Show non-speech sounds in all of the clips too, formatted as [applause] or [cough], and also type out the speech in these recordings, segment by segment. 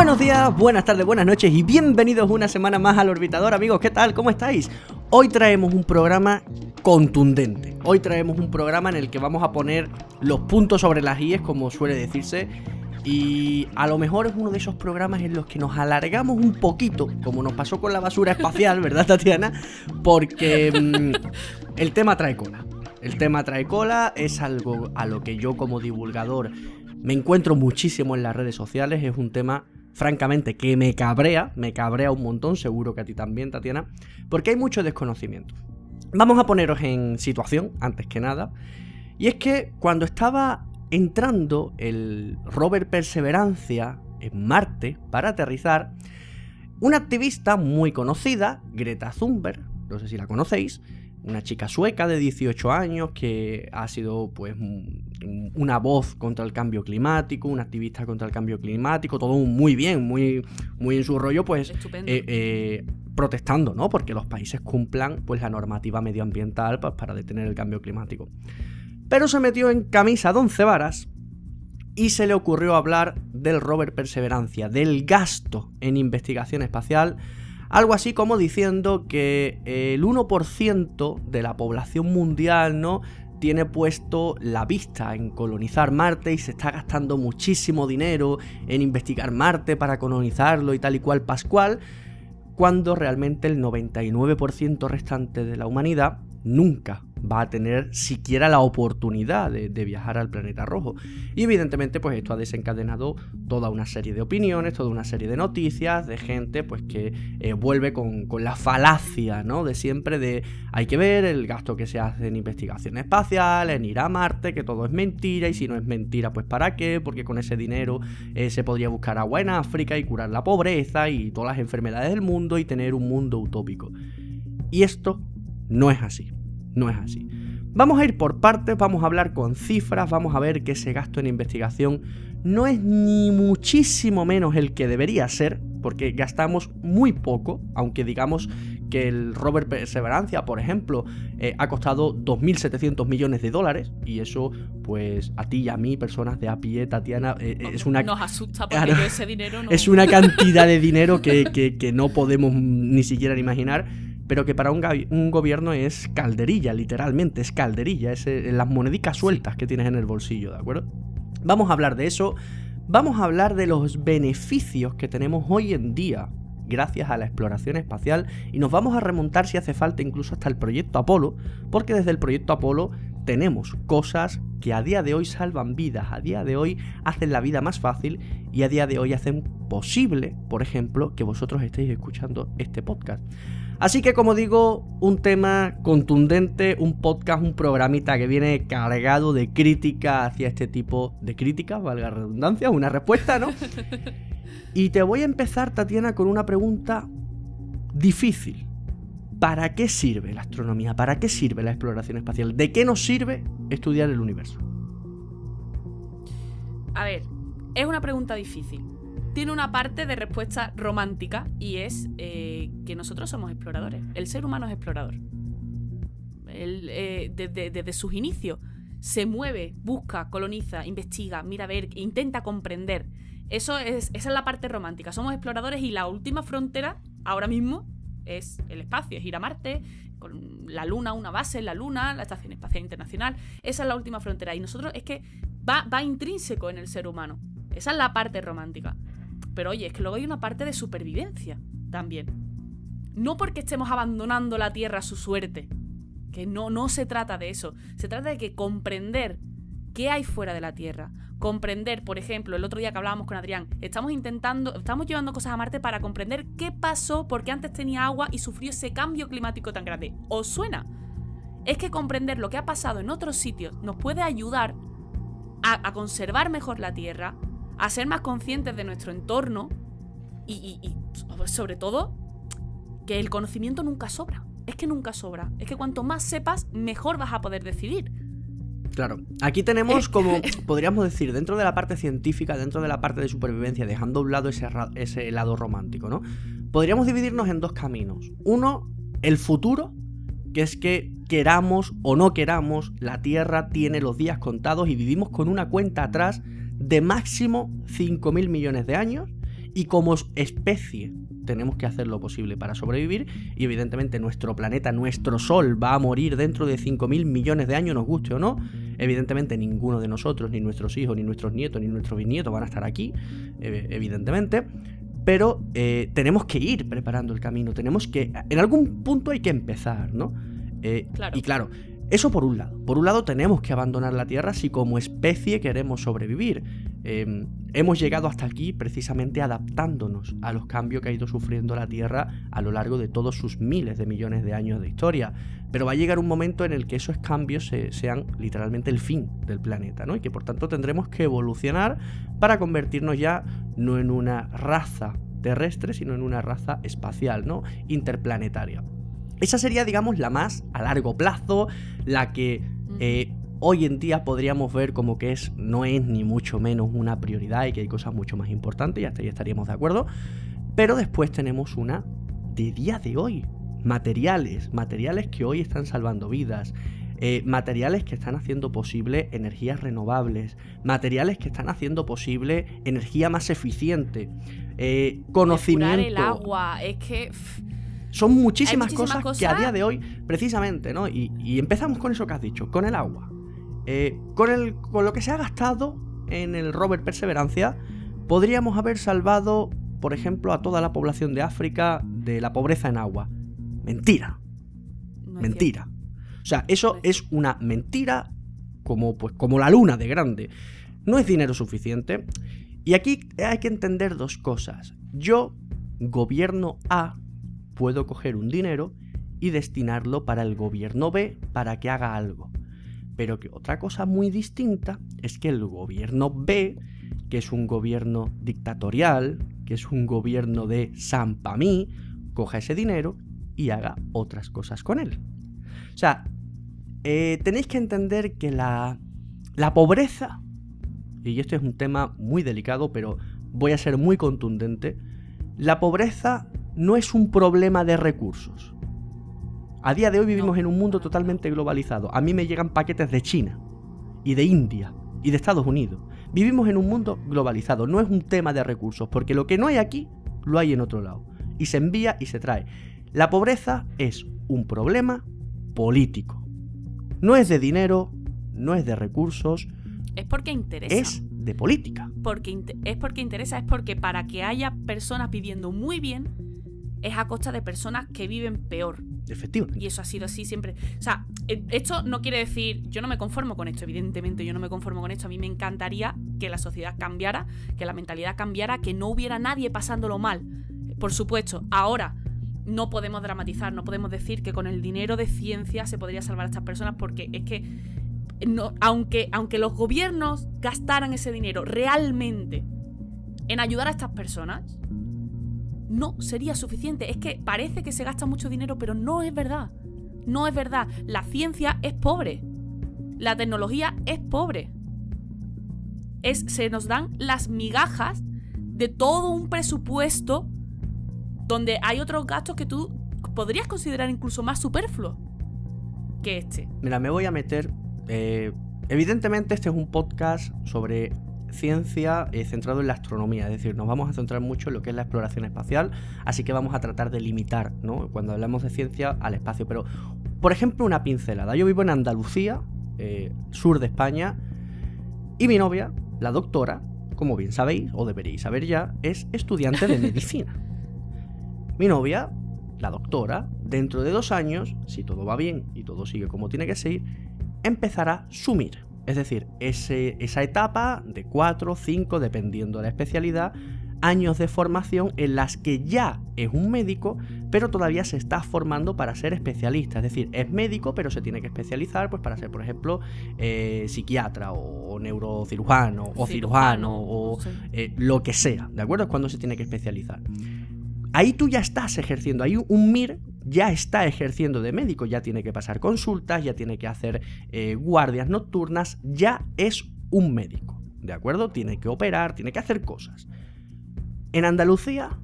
Buenos días, buenas tardes, buenas noches y bienvenidos una semana más al Orbitador, amigos. ¿Qué tal? ¿Cómo estáis? Hoy traemos un programa contundente. Hoy traemos un programa en el que vamos a poner los puntos sobre las IES, como suele decirse. Y a lo mejor es uno de esos programas en los que nos alargamos un poquito, como nos pasó con la basura espacial, [laughs] ¿verdad, Tatiana? Porque mm, el tema trae cola. El tema trae cola, es algo a lo que yo como divulgador me encuentro muchísimo en las redes sociales, es un tema francamente, que me cabrea, me cabrea un montón, seguro que a ti también, Tatiana, porque hay mucho desconocimiento. Vamos a poneros en situación, antes que nada, y es que cuando estaba entrando el rover Perseverancia en Marte para aterrizar, una activista muy conocida, Greta Thunberg, no sé si la conocéis, una chica sueca de 18 años que ha sido pues una voz contra el cambio climático, una activista contra el cambio climático, todo muy bien, muy, muy en su rollo, pues eh, eh, protestando, ¿no? Porque los países cumplan pues la normativa medioambiental pues, para detener el cambio climático. Pero se metió en camisa de once varas y se le ocurrió hablar del rover Perseverancia, del gasto en investigación espacial algo así como diciendo que el 1% de la población mundial, ¿no? Tiene puesto la vista en colonizar Marte y se está gastando muchísimo dinero en investigar Marte para colonizarlo y tal y cual pascual, cuando realmente el 99% restante de la humanidad nunca va a tener siquiera la oportunidad de, viajar al planeta rojo. Y evidentemente, pues esto ha desencadenado toda una serie de opiniones, toda una serie de noticias de gente pues que eh, vuelve con, la falacia, ¿no? De siempre de hay que ver el gasto que se hace en investigación espacial, en ir a Marte, que todo es mentira, y si no es mentira, pues para qué, porque con ese dinero eh, se podría buscar agua en África y curar la pobreza y todas las enfermedades del mundo y tener un mundo utópico. Y esto no es así. No es así. Vamos a ir por partes, vamos a hablar con cifras, vamos a ver que ese gasto en investigación no es ni muchísimo menos el que debería ser, porque gastamos muy poco, aunque digamos que el rover Perseverancia, por ejemplo, eh, ha costado 2.700 millones de dólares, y eso, pues a ti y a mí, personas de a pie, Tatiana, eh, eh, es una... Nos asusta porque ese dinero no... Es una cantidad de dinero que, que no podemos ni siquiera imaginar pero que para un, gobierno es calderilla, literalmente, es calderilla, es eh, las monedicas sueltas que tienes en el bolsillo, ¿de acuerdo? Vamos a hablar de eso, vamos a hablar de los beneficios que tenemos hoy en día gracias a la exploración espacial y nos vamos a remontar si hace falta incluso hasta el proyecto Apolo, porque desde el proyecto Apolo tenemos cosas que a día de hoy salvan vidas, a día de hoy hacen la vida más fácil y a día de hoy hacen posible, por ejemplo, que vosotros estéis escuchando este podcast. Así que como digo, un tema contundente, un podcast, un programita que viene cargado de crítica hacia este tipo de críticas, valga la redundancia, una respuesta, ¿no? [laughs] y te voy a empezar, Tatiana, con una pregunta difícil. ¿Para qué sirve la astronomía? ¿Para qué sirve la exploración espacial? ¿De qué nos sirve estudiar el universo? A ver, es una pregunta difícil tiene una parte de respuesta romántica y es eh, que nosotros somos exploradores. El ser humano es explorador. Eh, desde, sus inicios se mueve, busca, coloniza, investiga, mira a ver, intenta comprender. Eso es, esa es la parte romántica. Somos exploradores y la última frontera ahora mismo es el espacio, es ir a Marte, con la Luna, una base la Luna, la Estación Espacial Internacional. Esa es la última frontera. Y nosotros es que va, va intrínseco en el ser humano. Esa es la parte romántica. Pero oye, es que luego hay una parte de supervivencia también. No porque estemos abandonando la Tierra a su suerte, que no, no se trata de eso. Se trata de que comprender qué hay fuera de la Tierra. Comprender, por ejemplo, el otro día que hablábamos con Adrián, estamos intentando, estamos llevando cosas a Marte para comprender qué pasó porque antes tenía agua y sufrió ese cambio climático tan grande. ¿Os suena? Es que comprender lo que ha pasado en otros sitios nos puede ayudar a conservar mejor la Tierra, a ser más conscientes de nuestro entorno y, sobre todo que el conocimiento nunca sobra. Es que nunca sobra. Es que cuanto más sepas, mejor vas a poder decidir. Claro, aquí tenemos [laughs] como, podríamos decir, dentro de la parte científica, dentro de la parte de supervivencia, dejando a un lado ese, ese lado romántico, ¿no? Podríamos dividirnos en dos caminos. Uno, el futuro, que es que queramos o no queramos, la Tierra tiene los días contados y vivimos con una cuenta atrás de máximo 5.000 millones de años Y como especie tenemos que hacer lo posible para sobrevivir y evidentemente nuestro planeta, nuestro Sol va a morir dentro de 5.000 millones de años, nos guste o no. Evidentemente ninguno de nosotros, ni nuestros hijos, ni nuestros nietos, ni nuestros bisnietos van a estar aquí, evidentemente. Pero eh, tenemos que ir preparando el camino, tenemos que... En algún punto hay que empezar, ¿no? Eh, y claro, eso por un lado. Por un lado tenemos que abandonar la Tierra si como especie queremos sobrevivir. Em, hemos llegado hasta aquí precisamente adaptándonos a los cambios que ha ido sufriendo la Tierra a lo largo de todos sus miles de millones de años de historia. Pero va a llegar un momento en el que esos cambios sean literalmente el fin del planeta, ¿no? Y que por tanto tendremos que evolucionar para convertirnos ya no en una raza terrestre, sino en una raza espacial, ¿no? Interplanetaria. Esa sería, digamos, la más a largo plazo, la que eh, hoy en día podríamos ver como que es, no es ni mucho menos una prioridad y que hay cosas mucho más importantes, y hasta ahí estaríamos de acuerdo. Pero después tenemos una de día de hoy. Materiales, materiales que hoy están salvando vidas. Eh, materiales que están haciendo posible energías renovables, materiales que están haciendo posible energía más eficiente, eh, conocimiento. el agua, es que son muchísimas, cosas, que a día de hoy, precisamente, ¿no? Y, empezamos con eso que has dicho, con el agua. Eh, con, el, con lo que se ha gastado en el rover Perseverancia, podríamos haber salvado, por ejemplo, a toda la población de África de la pobreza en agua. Mentira. mentira. O sea, eso es una mentira como, pues, como la luna de grande. No es dinero suficiente. Y aquí hay que entender dos cosas. Yo, gobierno A, puedo coger un dinero y destinarlo para el gobierno B para que haga algo. Pero que otra cosa muy distinta es que el gobierno B, que es un gobierno dictatorial, que es un gobierno de San mí, coja ese dinero y haga otras cosas con él. O sea, eh, tenéis que entender que la, la pobreza, y esto es un tema muy delicado, pero voy a ser muy contundente, la pobreza no es un problema de recursos. A día de hoy vivimos en un mundo totalmente globalizado. A mí me llegan paquetes de China y de India y de Estados Unidos. Vivimos en un mundo globalizado, no es un tema de recursos, porque lo que no hay aquí, lo hay en otro lado. Y se envía y se trae. La pobreza es un problema político. No es de dinero, no es de recursos. Es porque interesa. Es de política. Porque es porque interesa, es porque para que haya personas viviendo muy bien, es a costa de personas que viven peor. Efectivamente. Y eso ha sido así siempre. O sea, eh, esto no quiere decir, yo no me conformo con esto, evidentemente yo no me conformo con esto. A mí me encantaría que la sociedad cambiara, que la mentalidad cambiara, que no hubiera nadie pasándolo mal. Por supuesto, ahora no podemos dramatizar, no podemos decir que con el dinero de ciencia se podría salvar a estas personas porque es que no, aunque, aunque los gobiernos gastaran ese dinero realmente en ayudar a estas personas, no sería suficiente. Es que parece que se gasta mucho dinero, pero no es verdad. No es verdad. La ciencia es pobre. La tecnología es pobre. Es, se nos dan las migajas de todo un presupuesto donde hay otros gastos que tú podrías considerar incluso más superfluos que este. Mira, me voy a meter... Eh, evidentemente este es un podcast sobre ciencia eh, centrado en la astronomía, es decir, nos vamos a centrar mucho en lo que es la exploración espacial, así que vamos a tratar de limitar, ¿no? Cuando hablamos de ciencia al espacio, pero, por ejemplo, una pincelada. Yo vivo en Andalucía, eh, sur de España, y mi novia, la doctora, como bien sabéis, o deberíais saber ya, es estudiante de [laughs] medicina. mi novia, la doctora, dentro de dos años, si todo va bien y todo sigue como tiene que seguir, empezará a sumir es decir, esa etapa de 4 o 5, dependiendo de la especialidad, años de formación en las que ya es un médico, pero todavía se está formando para ser especialista. Es decir, es médico, pero se tiene que especializar pues, para ser, por ejemplo, eh, psiquiatra o, neurocirujano o cirujano, o eh, lo que sea. ¿De acuerdo? Es cuando se tiene que especializar. Ahí tú ya estás ejerciendo, ahí un MIR ya está ejerciendo de médico, ya tiene que pasar consultas, ya tiene que hacer eh, guardias nocturnas, ya es un médico, ¿de acuerdo? Tiene que operar, tiene que hacer cosas. En Andalucía,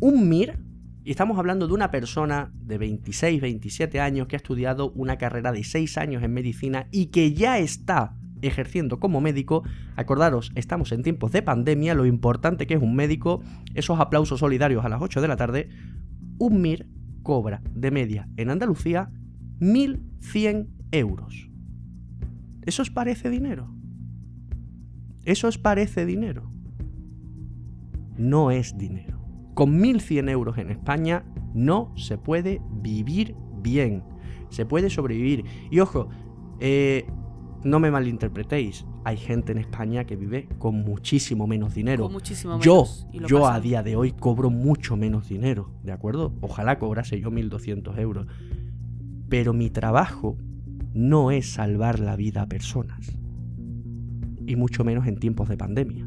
un MIR, y estamos hablando de una persona de 26, 27 años que ha estudiado una carrera de 6 años en medicina y que ya está ejerciendo como médico. Acordaros, estamos en tiempos de pandemia, lo importante que es un médico, esos aplausos solidarios a las 8 de la tarde. Un MIR cobra de media en Andalucía 1.100 euros. ¿Eso os parece dinero? ¿Eso os parece dinero? No es dinero. Con 1.100 euros en España no se puede vivir bien. Se puede sobrevivir. Y ojo, eh, no me malinterpretéis. Hay gente en España que vive con muchísimo menos dinero. Con muchísimo yo, menos, yo a día de hoy cobro mucho menos dinero, ¿de acuerdo? Ojalá cobrase yo 1.200 euros. Pero mi trabajo no es salvar la vida a personas. Y mucho menos en tiempos de pandemia.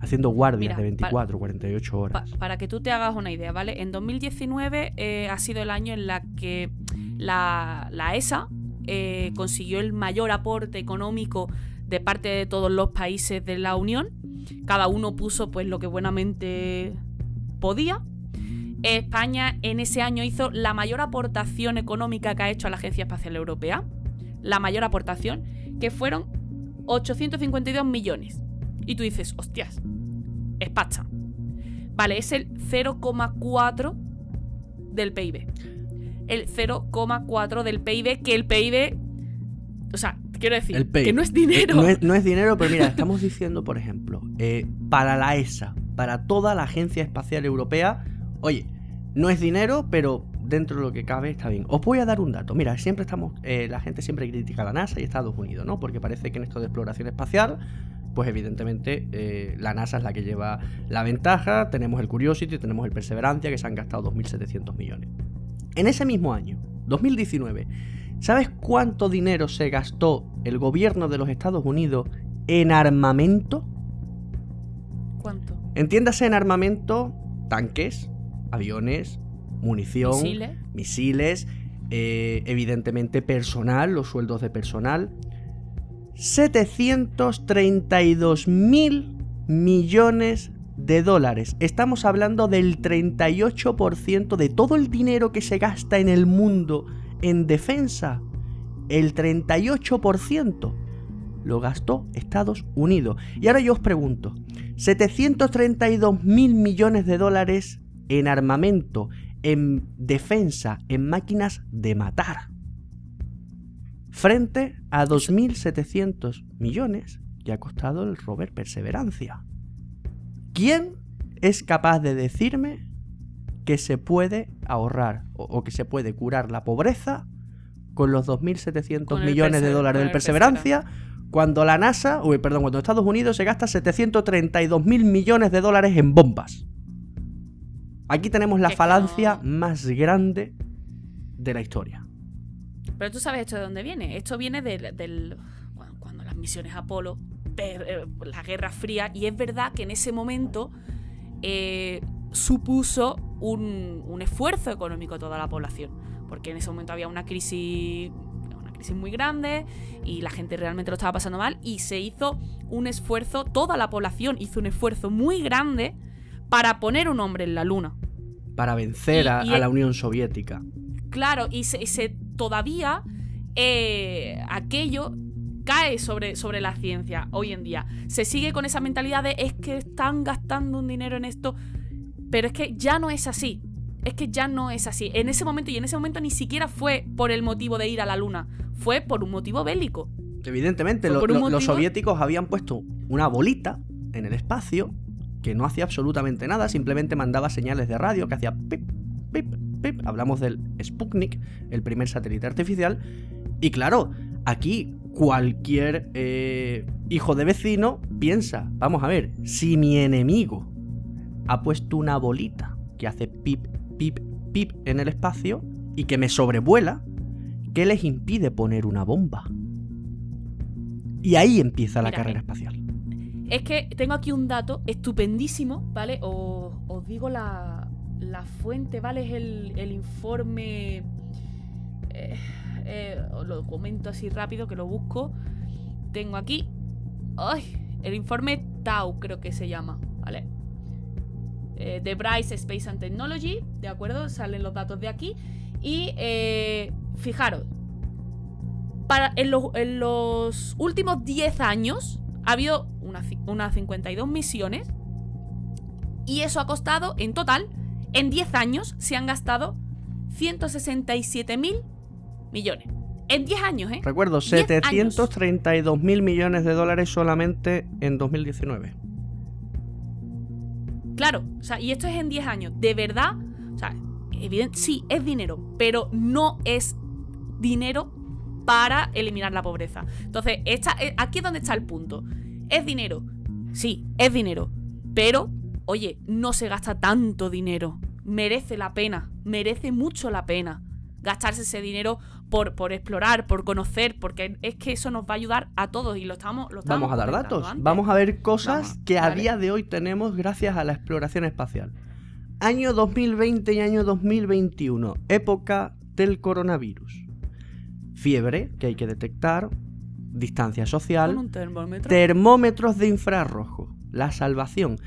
Haciendo guardias Mira, de pa- 24, 48 Pa- horas. para que tú te hagas una idea, ¿vale? En 2019 eh, ha sido el año en la que la, la ESA eh, consiguió el mayor aporte económico de parte de todos los países de la Unión. Cada uno puso pues lo que buenamente podía. España en ese año hizo la mayor aportación económica que ha hecho a la Agencia Espacial Europea. La mayor aportación, que fueron 852 millones. Y tú dices, hostias, es pacha. Vale, es el 0,4 del PIB. El 0,4 del PIB, que el PIB. O sea, quiero decir, PIB. que no es dinero. No es, no es dinero, pero mira, estamos diciendo, por ejemplo, eh, para la ESA, para toda la Agencia Espacial Europea, oye, no es dinero, pero dentro de lo que cabe está bien. Os voy a dar un dato. Mira, siempre estamos, eh, la gente siempre critica a la NASA y Estados Unidos, ¿no? Porque parece que en esto de exploración espacial, pues evidentemente eh, la NASA es la que lleva la ventaja. Tenemos el Curiosity, tenemos el Perseverancia, que se han gastado 2.700 millones. En ese mismo año, 2019, ¿sabes cuánto dinero se gastó el gobierno de los Estados Unidos en armamento? ¿Cuánto? Entiéndase en armamento tanques, aviones, munición, Misiles. misiles, eh, evidentemente personal, los sueldos de personal. 732 mil millones de dólares. Estamos hablando del 38% de todo el dinero que se gasta en el mundo en defensa. El 38% lo gastó Estados Unidos. Y ahora yo os pregunto, 732 mil millones de dólares en armamento, en defensa, en máquinas de matar. Frente a 2.700 millones que ha costado el rover Perseverancia. ¿Quién es capaz de decirme que se puede ahorrar o, o que se puede curar la pobreza con los 2.700 Con el millones de dólares del el Perseverancia cuando la NASA, uy, perdón, cuando Estados Unidos se gasta 732 mil millones de dólares en bombas? Aquí tenemos la falancia no- más grande de la historia. Pero tú sabes esto de dónde viene. Esto viene del, del- bueno, cuando las misiones Apolo, la Guerra Fría, y es verdad que en ese momento eh, supuso un, un esfuerzo económico a toda la población, porque en ese momento había una crisis, una crisis muy grande y la gente realmente lo estaba pasando mal y se hizo un esfuerzo, toda la población hizo un esfuerzo muy grande para poner un hombre en la luna. Para vencer Y- a, y a el- la Unión Soviética. Claro, y se, se- todavía eh, aquello cae sobre, sobre la ciencia hoy en día. Se sigue con esa mentalidad de es que están gastando un dinero en esto, pero es que ya no es así. Es que ya no es así. En ese momento y en ese momento ni siquiera fue por el motivo de ir a la luna, fue por un motivo bélico. Evidentemente, lo- los soviéticos habían puesto una bolita en el espacio que no hacía absolutamente nada, simplemente mandaba señales de radio que hacía pip, pip, pip. Hablamos del Sputnik, el primer satélite artificial. Y claro, aquí cualquier eh, hijo de vecino piensa, vamos a ver, si mi enemigo ha puesto una bolita que hace pip, pip, pip en el espacio y que me sobrevuela, ¿qué les impide poner una bomba? Y ahí empieza la Mira, carrera eh, espacial. Es que tengo aquí un dato estupendísimo, ¿vale? Os, os digo la, la fuente, ¿vale? Es el, el informe... eh, eh, os lo comento así rápido que lo busco. Tengo aquí... ¡Ay! El informe Tau creo que se llama, ¿vale? Eh, de Bryce Space and Technology, ¿de acuerdo? Salen los datos de aquí. Y eh, fijaros, para, en, los, en los últimos 10 años ha habido unas una 52 misiones y eso ha costado, en total, en 10 años se han gastado 167 mil millones. En 10 años, ¿eh? Recuerdo, 10 años. 732 mil millones de dólares solamente en 2019. Claro, o sea, y esto es en 10 años. De verdad, o sea, evidente, sí, es dinero, pero no es dinero para eliminar la pobreza. Entonces, esta, eh, aquí es donde está el punto. Es dinero, sí, es dinero, pero, oye, no se gasta tanto dinero. Merece la pena, merece mucho la pena gastarse ese dinero por, por explorar, por conocer, porque es que eso nos va a ayudar a todos y lo estamos... Lo Vamos a dar datos. antes. Vamos a ver cosas Vamos, que a día de hoy tenemos gracias a la exploración espacial. Año 2020 y año 2021, época del coronavirus. Fiebre que hay que detectar, distancia social, termómetros de infrarrojo, la salvación.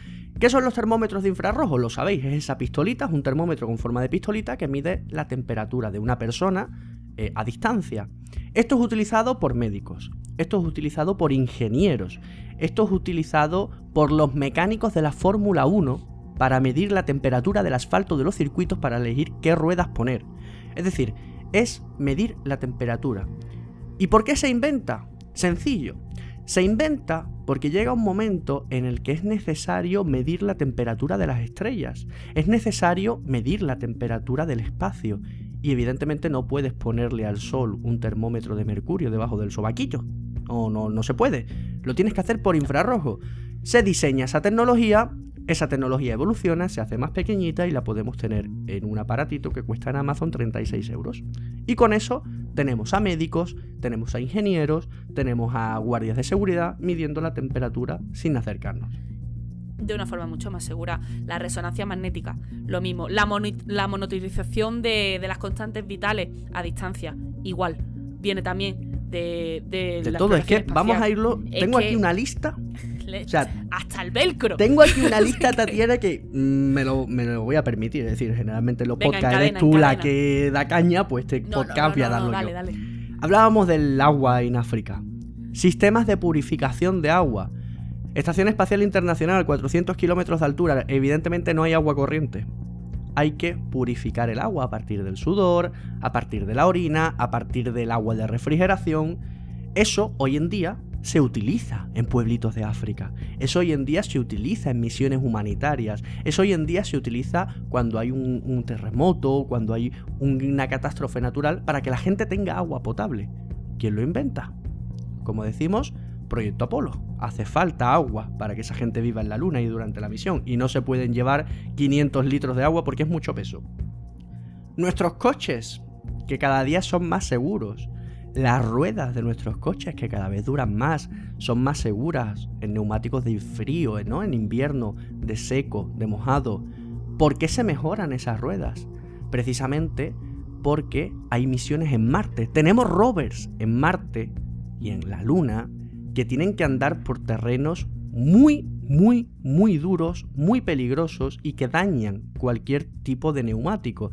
¿Qué son los termómetros de infrarrojo? Lo sabéis, es esa pistolita, es un termómetro con forma de pistolita que mide la temperatura de una persona eh, a distancia. Esto es utilizado por médicos, esto es utilizado por ingenieros, esto es utilizado por los mecánicos de la Fórmula 1 para medir la temperatura del asfalto de los circuitos para elegir qué ruedas poner. Es decir, es medir la temperatura. ¿Y por qué se inventa? Sencillo. Se inventa porque llega un momento en el que es necesario medir la temperatura de las estrellas. Es necesario medir la temperatura del espacio. Y evidentemente no puedes ponerle al sol un termómetro de mercurio debajo del sobaquillo. No, no, no se puede. Lo tienes que hacer por infrarrojo. Se diseña esa tecnología, esa tecnología evoluciona, se hace más pequeñita y la podemos tener en un aparatito que cuesta en Amazon 36 euros. Y con eso tenemos a médicos, tenemos a ingenieros, tenemos a guardias de seguridad midiendo la temperatura sin acercarnos. de una forma mucho más segura. La resonancia magnética, lo mismo. La, la monitorización de, de las constantes vitales a distancia, igual. Viene también de, de, De la todo, es que vamos a irlo. Es Tengo que- aquí una lista. Le- O sea, hasta el velcro. tengo aquí una [laughs] lista, Tatiana, que mm, me lo, me lo voy a permitir. Es decir, generalmente en los Venga, podcasts eres tú la que da caña, pues este No, podcast voy a no, darlo dale, yo. dale. Hablábamos del agua en África. Sistemas de purificación de agua. Estación Espacial Internacional, 400 kilómetros de altura. Evidentemente no hay agua corriente. Hay que purificar el agua a partir del sudor, a partir de la orina, a partir del agua de refrigeración. Eso hoy en día se utiliza en pueblitos de África. Eso hoy en día se utiliza en misiones humanitarias. Eso hoy en día se utiliza cuando hay un, terremoto, cuando hay un- una catástrofe natural, para que la gente tenga agua potable. ¿Quién lo inventa? Como decimos, Proyecto Apolo. Hace falta agua para que esa gente viva en la Luna y durante la misión. Y no se pueden llevar 500 litros de agua porque es mucho peso. Nuestros coches, que cada día son más seguros. Las ruedas de nuestros coches, que cada vez duran más, son más seguras en neumáticos de frío, ¿no? En invierno, de seco, de mojado. ¿Por qué se mejoran esas ruedas? Precisamente porque hay misiones en Marte. Tenemos rovers en Marte y en la Luna que tienen que andar por terrenos muy, muy, muy duros, muy peligrosos y que dañan cualquier tipo de neumático.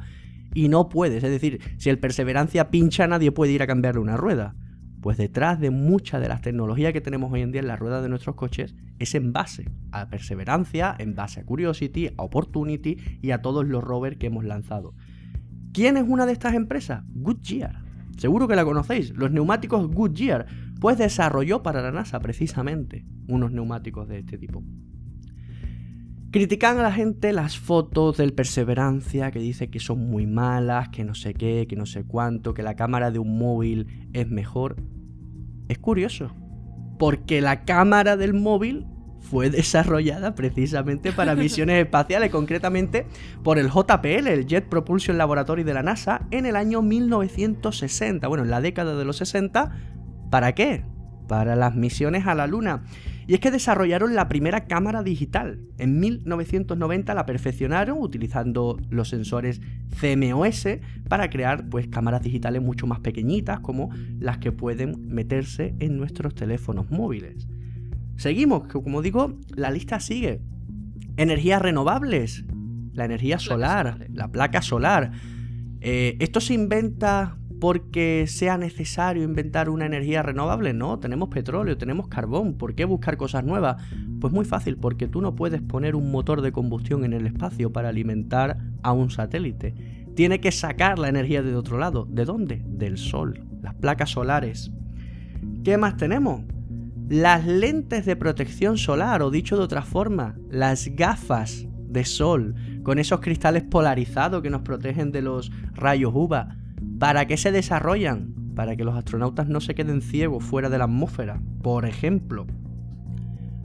Y no puedes, es decir, si el Perseverancia pincha, nadie puede ir a cambiarle una rueda. Pues detrás de mucha de las tecnologías que tenemos hoy en día en las ruedas de nuestros coches es en base a Perseverancia, en base a Curiosity, a Opportunity y a todos los rovers que hemos lanzado. ¿Quién es una de estas empresas? Goodyear. Seguro que la conocéis. Los neumáticos Goodyear. Pues desarrolló para la NASA precisamente unos neumáticos de este tipo. Critican a la gente las fotos del Perseverancia, que dice que son muy malas, que no sé qué, que no sé cuánto, que la cámara de un móvil es mejor. Es curioso, porque la cámara del móvil fue [laughs] desarrollada precisamente para [laughs] misiones espaciales, concretamente por el JPL, el Jet Propulsion Laboratory de la NASA, en el año 1960, bueno, en la década de los 60. ¿Para qué? Para las misiones a la Luna. Y es que desarrollaron la primera cámara digital. En 1990 la perfeccionaron utilizando los sensores CMOS para crear pues cámaras digitales mucho más pequeñitas como las que pueden meterse en nuestros teléfonos móviles. Seguimos, que como digo, la lista sigue. Energías renovables, la energía solar, la placa solar. Eh, esto se inventa porque sea necesario inventar una energía renovable. No, tenemos petróleo, tenemos carbón. ¿Por qué buscar cosas nuevas? Pues muy fácil, porque tú no puedes poner un motor de combustión en el espacio para alimentar a un satélite. Tiene que sacar la energía de otro lado. ¿De dónde? Del sol, las placas solares. ¿Qué más tenemos? Las lentes de protección solar, o dicho de otra forma, las gafas de sol, con esos cristales polarizados que nos protegen de los rayos UVA. ¿Para qué se desarrollan? Para que los astronautas no se queden ciegos fuera de la atmósfera, por ejemplo.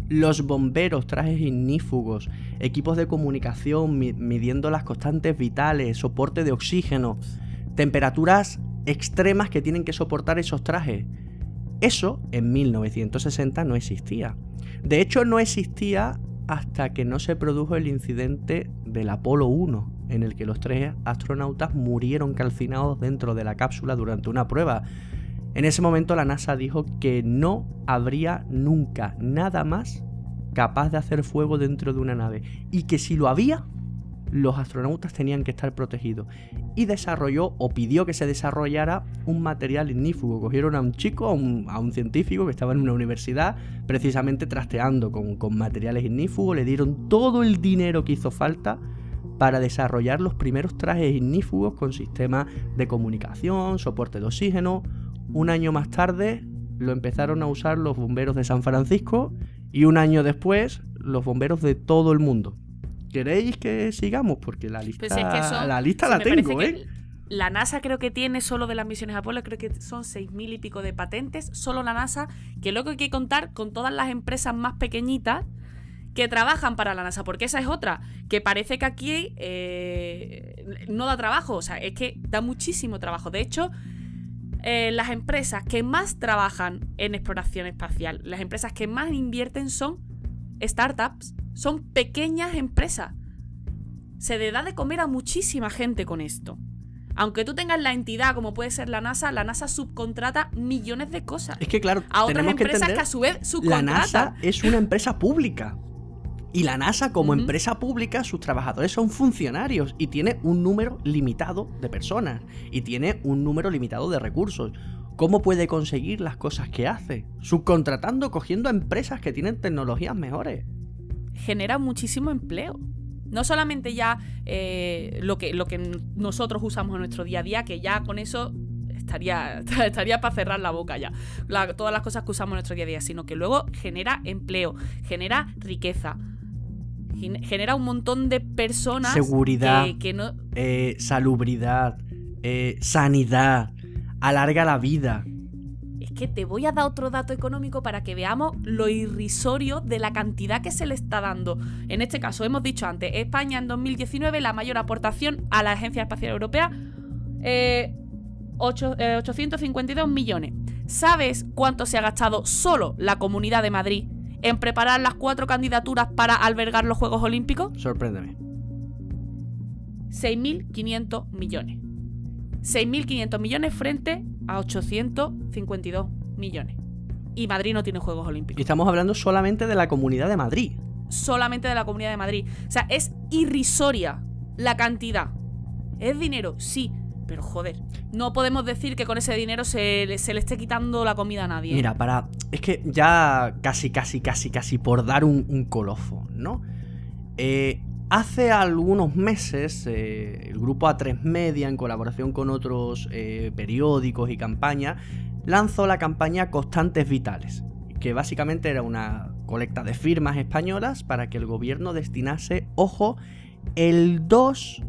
Los bomberos, trajes ignífugos, equipos de comunicación midiendo las constantes vitales, soporte de oxígeno, temperaturas extremas que tienen que soportar esos trajes. Eso en 1960 no existía. De hecho, no existía hasta que no se produjo el incidente del Apolo 1, en el que los tres astronautas murieron calcinados dentro de la cápsula durante una prueba. En ese momento la NASA dijo que no habría nunca nada más capaz de hacer fuego dentro de una nave y que si lo había, los astronautas tenían que estar protegidos. Y desarrolló o pidió que se desarrollara un material ignífugo. Cogieron a un chico, a un, científico que estaba en una universidad precisamente trasteando con, con materiales ignífugos, le dieron todo el dinero que hizo falta para desarrollar los primeros trajes ignífugos con sistema de comunicación, soporte de oxígeno. Un año más tarde lo empezaron a usar los bomberos de San Francisco y un año después los bomberos de todo el mundo. ¿Queréis que sigamos? Porque la lista, pues la, lista la tengo, ¿eh? La NASA creo que tiene solo de las misiones Apolo, creo que son seis mil y pico de patentes, solo la NASA, que luego hay que contar con todas las empresas más pequeñitas que trabajan para la NASA, porque esa es otra, que parece que aquí eh, no da trabajo, o sea, es que da muchísimo trabajo. De hecho, eh, las empresas que más trabajan en exploración espacial, las empresas que más invierten son startups son pequeñas empresas. Se le da de comer a muchísima gente con esto. Aunque tú tengas la entidad como puede ser la NASA, la NASA subcontrata millones de cosas. Es que claro, a otras empresas que, a su vez subcontratan. La NASA es una empresa pública. Y la NASA, como empresa pública, sus trabajadores son funcionarios y tiene un número limitado de personas y tiene un número limitado de recursos. ¿Cómo puede conseguir las cosas que hace? Subcontratando, cogiendo a empresas que tienen tecnologías mejores genera muchísimo empleo. No solamente ya eh, lo, que, lo que nosotros usamos en nuestro día a día, que ya con eso estaría, [laughs] estaría para cerrar la boca ya. todas las cosas que usamos en nuestro día a día, sino que luego genera empleo, genera riqueza, genera un montón de personas. Seguridad, que, no... Eh, salubridad, eh, sanidad, alarga la vida que te voy a dar otro dato económico para que veamos lo irrisorio de la cantidad que se le está dando. En este caso, hemos dicho antes, España en 2019 la mayor aportación a la Agencia Espacial Europea, 852 eh, millones. ¿Sabes cuánto se ha gastado solo la Comunidad de Madrid en preparar las cuatro candidaturas para albergar los Juegos Olímpicos? Sorpréndeme. 6.500 millones. 6.500 millones frente a 852 millones. Y Madrid no tiene Juegos Olímpicos. Y estamos hablando solamente de la Comunidad de Madrid. Solamente de la Comunidad de Madrid. O sea, es irrisoria la cantidad. Es dinero, sí, pero joder, no podemos decir que con ese dinero se se le esté quitando la comida a nadie. Mira, para. Es que ya casi, casi, casi, casi por dar un, un colofo, ¿no? Eh, Hace algunos meses, eh, el grupo A3 Media, en colaboración con otros eh, periódicos y campañas, lanzó la campaña Constantes Vitales, que básicamente era una colecta de firmas españolas para que el gobierno destinase, ojo, el 2%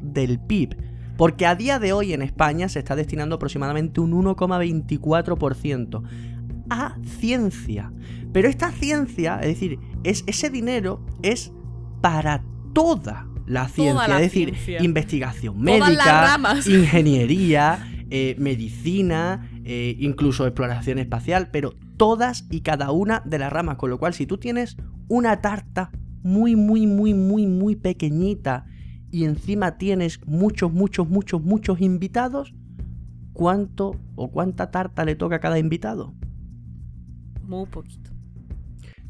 del PIB. Porque a día de hoy en España se está destinando aproximadamente un 1,24% a ciencia. Pero esta ciencia, es decir, es, ese dinero es para toda la ciencia, es decir, investigación médica, [laughs] ingeniería, eh, medicina, eh, incluso exploración espacial, pero todas y cada una de las ramas, con lo cual si tú tienes una tarta muy, muy, muy, muy, muy pequeñita y encima tienes muchos, muchos, muchos, muchos invitados, ¿cuánto o cuánta tarta le toca a cada invitado? Muy poquito.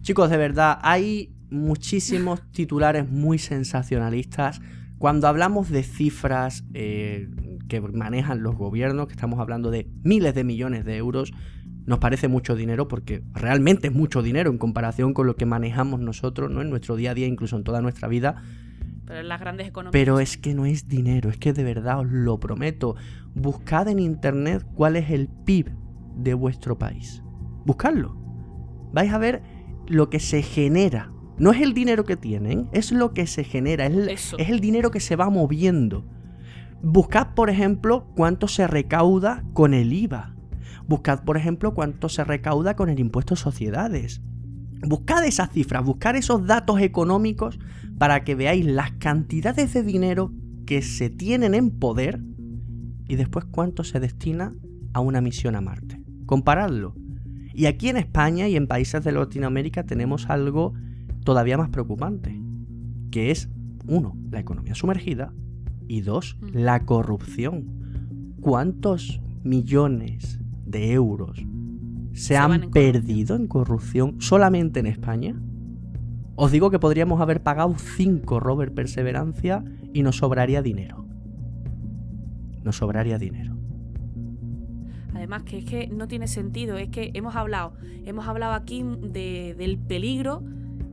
Chicos, de verdad, hay muchísimos [laughs] titulares muy sensacionalistas. Cuando hablamos de cifras eh, que manejan los gobiernos, que estamos hablando de miles de millones de euros, nos parece mucho dinero porque realmente es mucho dinero en comparación con lo que manejamos nosotros ¿no? en nuestro día a día, incluso en toda nuestra vida. Pero las grandes economías. Pero es que no es dinero, es que de verdad os lo prometo. Buscad en internet cuál es el PIB de vuestro país. Buscadlo. Vais a ver lo que se genera. No es el dinero que tienen, es lo que se genera, es el, Eso. es el dinero que se va moviendo. Buscad, por ejemplo, cuánto se recauda con el IVA. Buscad, por ejemplo, cuánto se recauda con el impuesto a sociedades. Buscad esas cifras, buscad esos datos económicos para que veáis las cantidades de dinero que se tienen en poder y después cuánto se destina a una misión a Marte. Comparadlo. Y aquí en España y en países de Latinoamérica tenemos algo todavía más preocupante, que es, uno, la economía sumergida y dos, Mm. la corrupción. ¿Cuántos millones de euros se, han en perdido en corrupción solamente en España? Os digo que podríamos haber pagado 5 Robert Perseverancia y nos sobraría dinero. Nos sobraría dinero. Además que es que no tiene sentido, es que hemos hablado, hemos hablado aquí de- del peligro,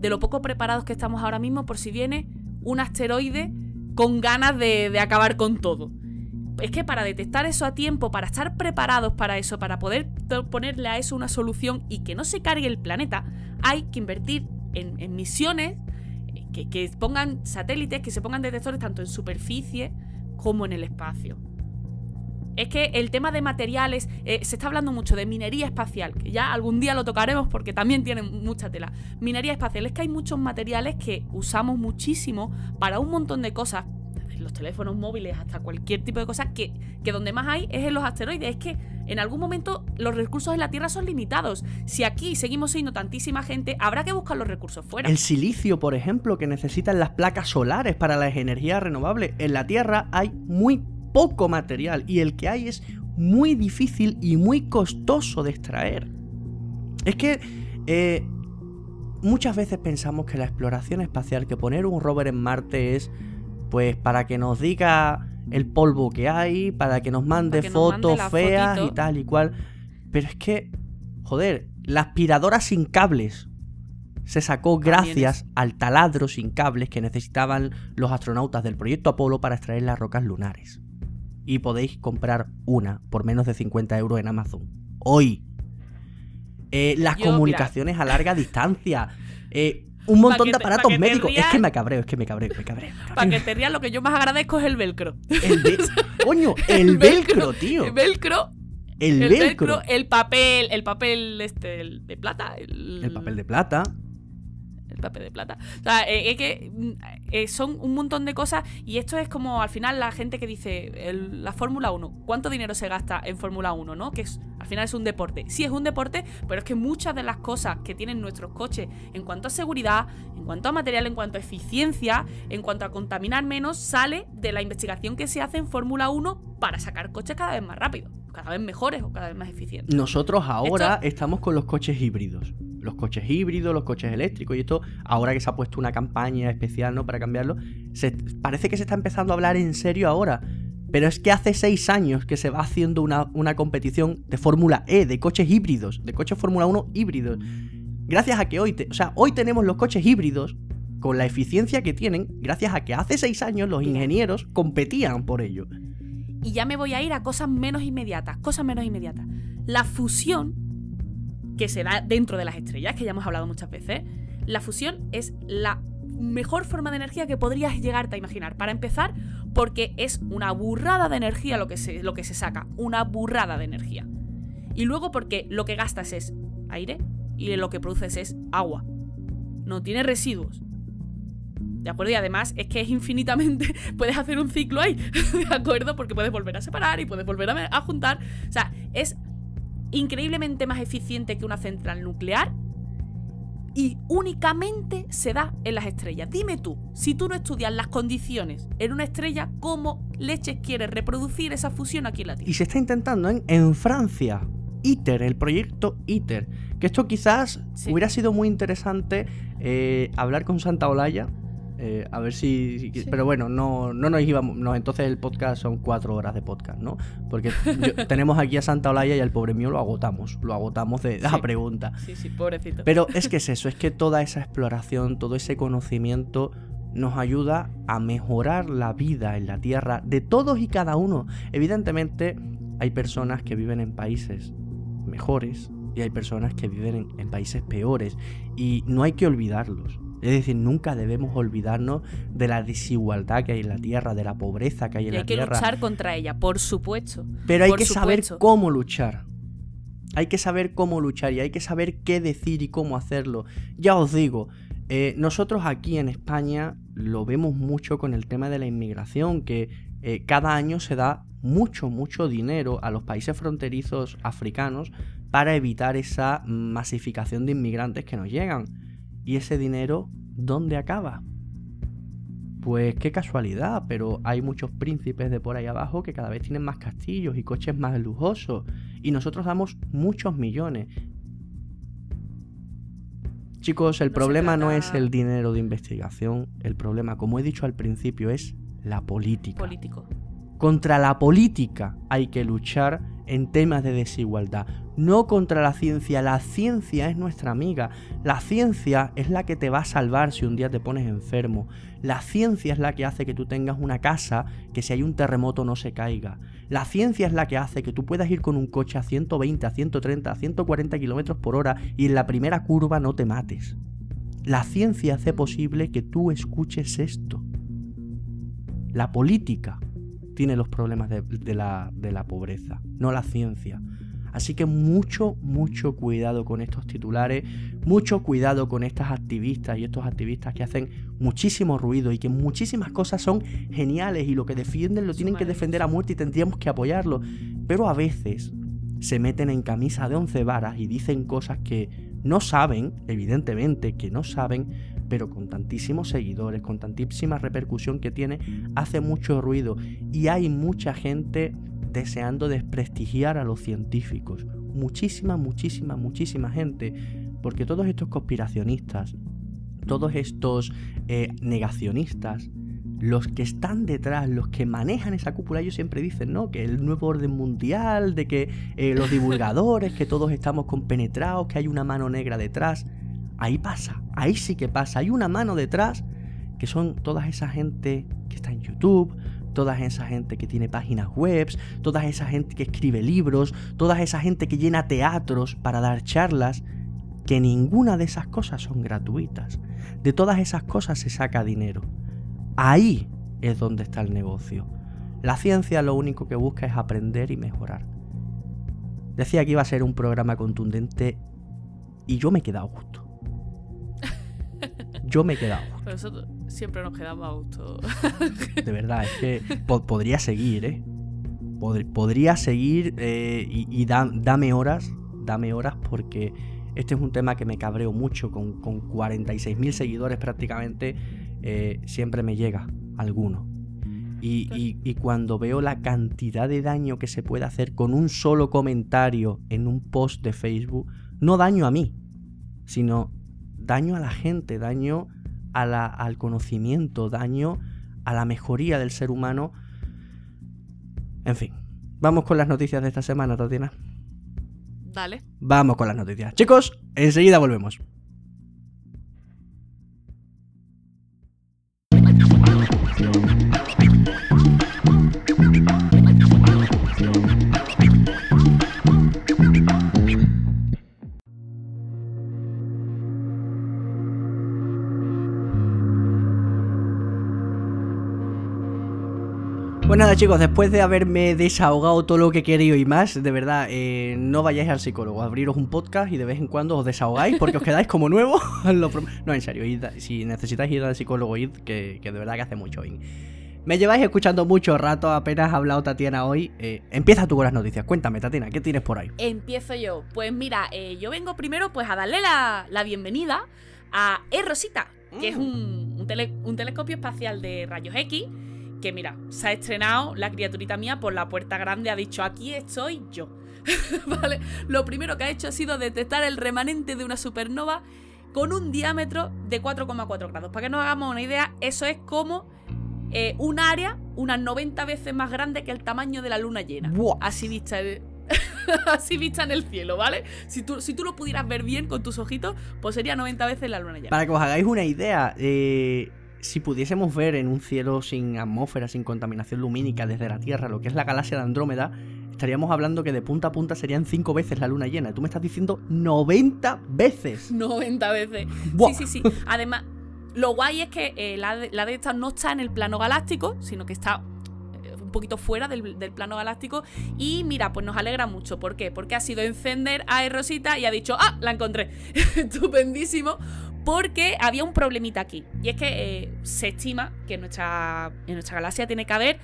de lo poco preparados que estamos ahora mismo por si viene un asteroide con ganas de, acabar con todo. Es que para detectar eso a tiempo, para estar preparados para eso, para poder ponerle a eso una solución y que no se cargue el planeta, hay que invertir en, misiones eh, que, pongan satélites, que se pongan detectores tanto en superficie como en el espacio. Es que el tema de materiales, eh, se está hablando mucho de minería espacial, que ya algún día lo tocaremos porque también tiene mucha tela. Minería espacial, es que hay muchos materiales que usamos muchísimo para un montón de cosas, los teléfonos móviles hasta cualquier tipo de cosas, que, que donde más hay es en los asteroides. Es que en algún momento los recursos en la Tierra son limitados. Si aquí seguimos siendo tantísima gente, habrá que buscar los recursos fuera. El silicio, por ejemplo, que necesitan las placas solares para las energías renovables. En la Tierra hay muy poco material y el que hay es muy difícil y muy costoso de extraer. Es que eh, muchas veces pensamos que la exploración espacial, que poner un rover en Marte es pues para que nos diga el polvo que hay, para que nos mande nos fotos feas y tal y cual. Pero es que, joder, la aspiradora sin cables se sacó gracias al taladro sin cables que necesitaban los astronautas del proyecto Apolo para extraer las rocas lunares. Y podéis comprar una por menos de 50 euros en Amazon. Hoy. Eh, las Yo, mira. comunicaciones a larga distancia. [laughs] eh, un montón de aparatos médicos. Es que me cabreo, es que me cabreo, me cabreo. me Para cabreo. que te rías, lo que yo más agradezco es el velcro. El [laughs] Coño, el velcro, tío. El velcro, El el velcro. velcro, el papel, el papel este, el de plata. El, El papel de plata. El papel de plata. O sea, eh, es que mm, eh, son un montón de cosas y esto es como al final la gente que dice el- la Fórmula 1, ¿cuánto dinero se gasta en Fórmula 1, no? Que es, al final es un deporte. Sí es un deporte, pero es que muchas de las cosas que tienen nuestros coches en cuanto a seguridad, en cuanto a material, en cuanto a eficiencia, en cuanto a contaminar menos, sale de la investigación que se hace en Fórmula 1 para sacar coches cada vez más rápidos, cada vez mejores o cada vez más eficientes. Nosotros ahora estamos con los coches híbridos. Los coches híbridos, los coches eléctricos y esto, ahora que se ha puesto una campaña especial ¿no? para cambiarlo, se- parece que se está empezando a hablar en serio ahora. Pero es que hace seis años que se va haciendo una, una competición de Fórmula E, de coches híbridos, de coches Fórmula 1 híbridos. Gracias a que hoy, te- o sea, hoy tenemos los coches híbridos con la eficiencia que tienen, gracias a que hace seis años los ingenieros competían por ello. Y ya me voy a ir a cosas menos inmediatas, cosas menos inmediatas. La fusión, que se da dentro de las estrellas, que ya hemos hablado muchas veces, la fusión es la mejor forma de energía que podrías llegarte a imaginar. Para empezar, porque es una burrada de energía lo que se, lo que se saca, una burrada de energía. Y luego porque lo que gastas es aire y lo que produces es agua. No tiene residuos. ¿De acuerdo? Y además es que es infinitamente. [laughs] Puedes hacer un ciclo ahí, [laughs] ¿de acuerdo? Porque puedes volver a separar y puedes volver a, a juntar. O sea, es increíblemente más eficiente que una central nuclear y únicamente se da en las estrellas. Dime tú, si tú no estudias las condiciones en una estrella, ¿cómo leches quieres reproducir esa fusión aquí en la Tierra? Y se está intentando en, en Francia. ITER, el proyecto ITER. Que esto quizás Sí. hubiera sido muy interesante eh, hablar con Santa Olaya Eh, a ver si. Pero bueno, no, no nos íbamos. No, entonces el podcast son cuatro horas de podcast, ¿no? Porque [laughs] tenemos aquí a Santa Olaya y al pobre mío lo agotamos. Lo agotamos de la pregunta. Sí, sí, pobrecito. Pero es que es [laughs] eso, es que toda esa exploración, todo ese conocimiento nos ayuda a mejorar la vida en la Tierra de todos y cada uno. Evidentemente, hay personas que viven en países mejores y hay personas que viven en, países peores y no hay que olvidarlos. Es decir, nunca debemos olvidarnos de la desigualdad que hay en la tierra, de la pobreza que hay en la tierra. Hay que luchar contra ella, por supuesto. Pero hay que saber cómo luchar. Hay que saber cómo luchar y hay que saber qué decir y cómo hacerlo. Ya os digo, eh, nosotros aquí en España lo vemos mucho con el tema de la inmigración, que eh, cada año se da mucho, mucho dinero a los países fronterizos africanos para evitar esa masificación de inmigrantes que nos llegan. ¿Y ese dinero dónde acaba? Pues qué casualidad, pero hay muchos príncipes de por ahí abajo que cada vez tienen más castillos y coches más lujosos. Y nosotros damos muchos millones. Chicos, el problema no es el dinero de investigación, el problema, como he dicho al principio, es la política. Político. Contra la política hay que luchar en temas de desigualdad, no contra la ciencia. La ciencia es nuestra amiga. La ciencia es la que te va a salvar si un día te pones enfermo. La ciencia es la que hace que tú tengas una casa que si hay un terremoto no se caiga. La ciencia es la que hace que tú puedas ir con un coche a 120, a 130, a 140 kilómetros por hora y en la primera curva no te mates. La ciencia hace posible que tú escuches esto. La política tiene los problemas de, la, de la pobreza, no la ciencia. Así que mucho, mucho cuidado con estos titulares, mucho cuidado con estas activistas y estos activistas que hacen muchísimo ruido y que muchísimas cosas son geniales y lo que defienden lo tienen que defender a muerte y tendríamos que apoyarlo. Pero a veces se meten en camisa de once varas y dicen cosas que no saben, evidentemente que no saben, pero con tantísimos seguidores, con tantísima repercusión que tiene, hace mucho ruido y hay mucha gente deseando desprestigiar a los científicos. Muchísima, muchísima, muchísima gente. Porque todos estos conspiracionistas, todos estos eh, negacionistas, los que están detrás, los que manejan esa cúpula, ellos siempre dicen, ¿no? Que el nuevo orden mundial, de que eh, los divulgadores, que todos estamos compenetrados, que hay una mano negra detrás. Ahí pasa, ahí sí que pasa. Hay una mano detrás que son toda esa gente que está en YouTube, toda esa gente que tiene páginas web, toda esa gente que escribe libros, toda esa gente que llena teatros para dar charlas, que ninguna de esas cosas son gratuitas. De todas esas cosas se saca dinero. Ahí es donde está el negocio. La ciencia lo único que busca es aprender y mejorar. Decía que iba a ser un programa contundente y yo me he quedado justo. Yo me he quedado. Nosotros siempre nos quedamos a gusto. [laughs] De verdad, es que [laughs] podría seguir, ¿eh? podría seguir eh, y, dame horas, dame horas porque este es un tema que me cabreo mucho, con, con 46.000 seguidores prácticamente, eh, siempre me llega alguno. Y, y, cuando veo la cantidad de daño que se puede hacer con un solo comentario en un post de Facebook, no daño a mí, sino daño a la gente, daño a la, al conocimiento, daño a la mejoría del ser humano. En fin, vamos con las noticias de esta semana, Tatiana. Dale. Vamos con las noticias. Chicos, enseguida volvemos. Nada chicos, después de haberme desahogado todo lo que quería y más, de verdad, eh, no vayáis al psicólogo, abriros un podcast y de vez en cuando os desahogáis porque os quedáis como nuevos. [laughs] no, en serio, si necesitáis ir al psicólogo, id, que, de verdad que hace mucho bien. Me lleváis escuchando mucho rato, apenas ha hablado Tatiana hoy. Eh, empieza tú con las noticias. Cuéntame, Tatiana, ¿qué tienes por ahí? Empiezo yo. Pues mira, eh, yo vengo primero pues a darle la, bienvenida a E Rosita, que es mm. un, un telescopio espacial de rayos X que mira, se ha estrenado la criaturita mía por la puerta grande, ha dicho, aquí estoy yo. [laughs] ¿Vale? Lo primero que ha hecho ha sido detectar el remanente de una supernova con un diámetro de 4,4 grados. Para que nos hagamos una idea, eso es como eh, un área unas 90 veces más grande que el tamaño de la luna llena. Así vista, [laughs] así vista en el cielo, ¿vale? Si tú, si tú lo pudieras ver bien con tus ojitos, pues sería 90 veces la luna llena. Para que os hagáis una idea, eh, si pudiésemos ver en un cielo sin atmósfera, sin contaminación lumínica desde la Tierra, lo que es la galaxia de Andrómeda, estaríamos hablando que de punta a punta serían 5 veces la luna llena. Tú me estás diciendo 90 veces. [laughs] 90 veces. Sí, sí, sí. Además, lo guay es que eh, la, de, esta no está en el plano galáctico, sino que está eh, un poquito fuera del, plano galáctico. Y mira, pues nos alegra mucho. ¿Por qué? Porque ha sido encender a Rosita y ha dicho, ¡ah! La encontré. [laughs] Estupendísimo. Porque había un problemita aquí. Y es que eh, se estima que nuestra, en nuestra galaxia tiene que haber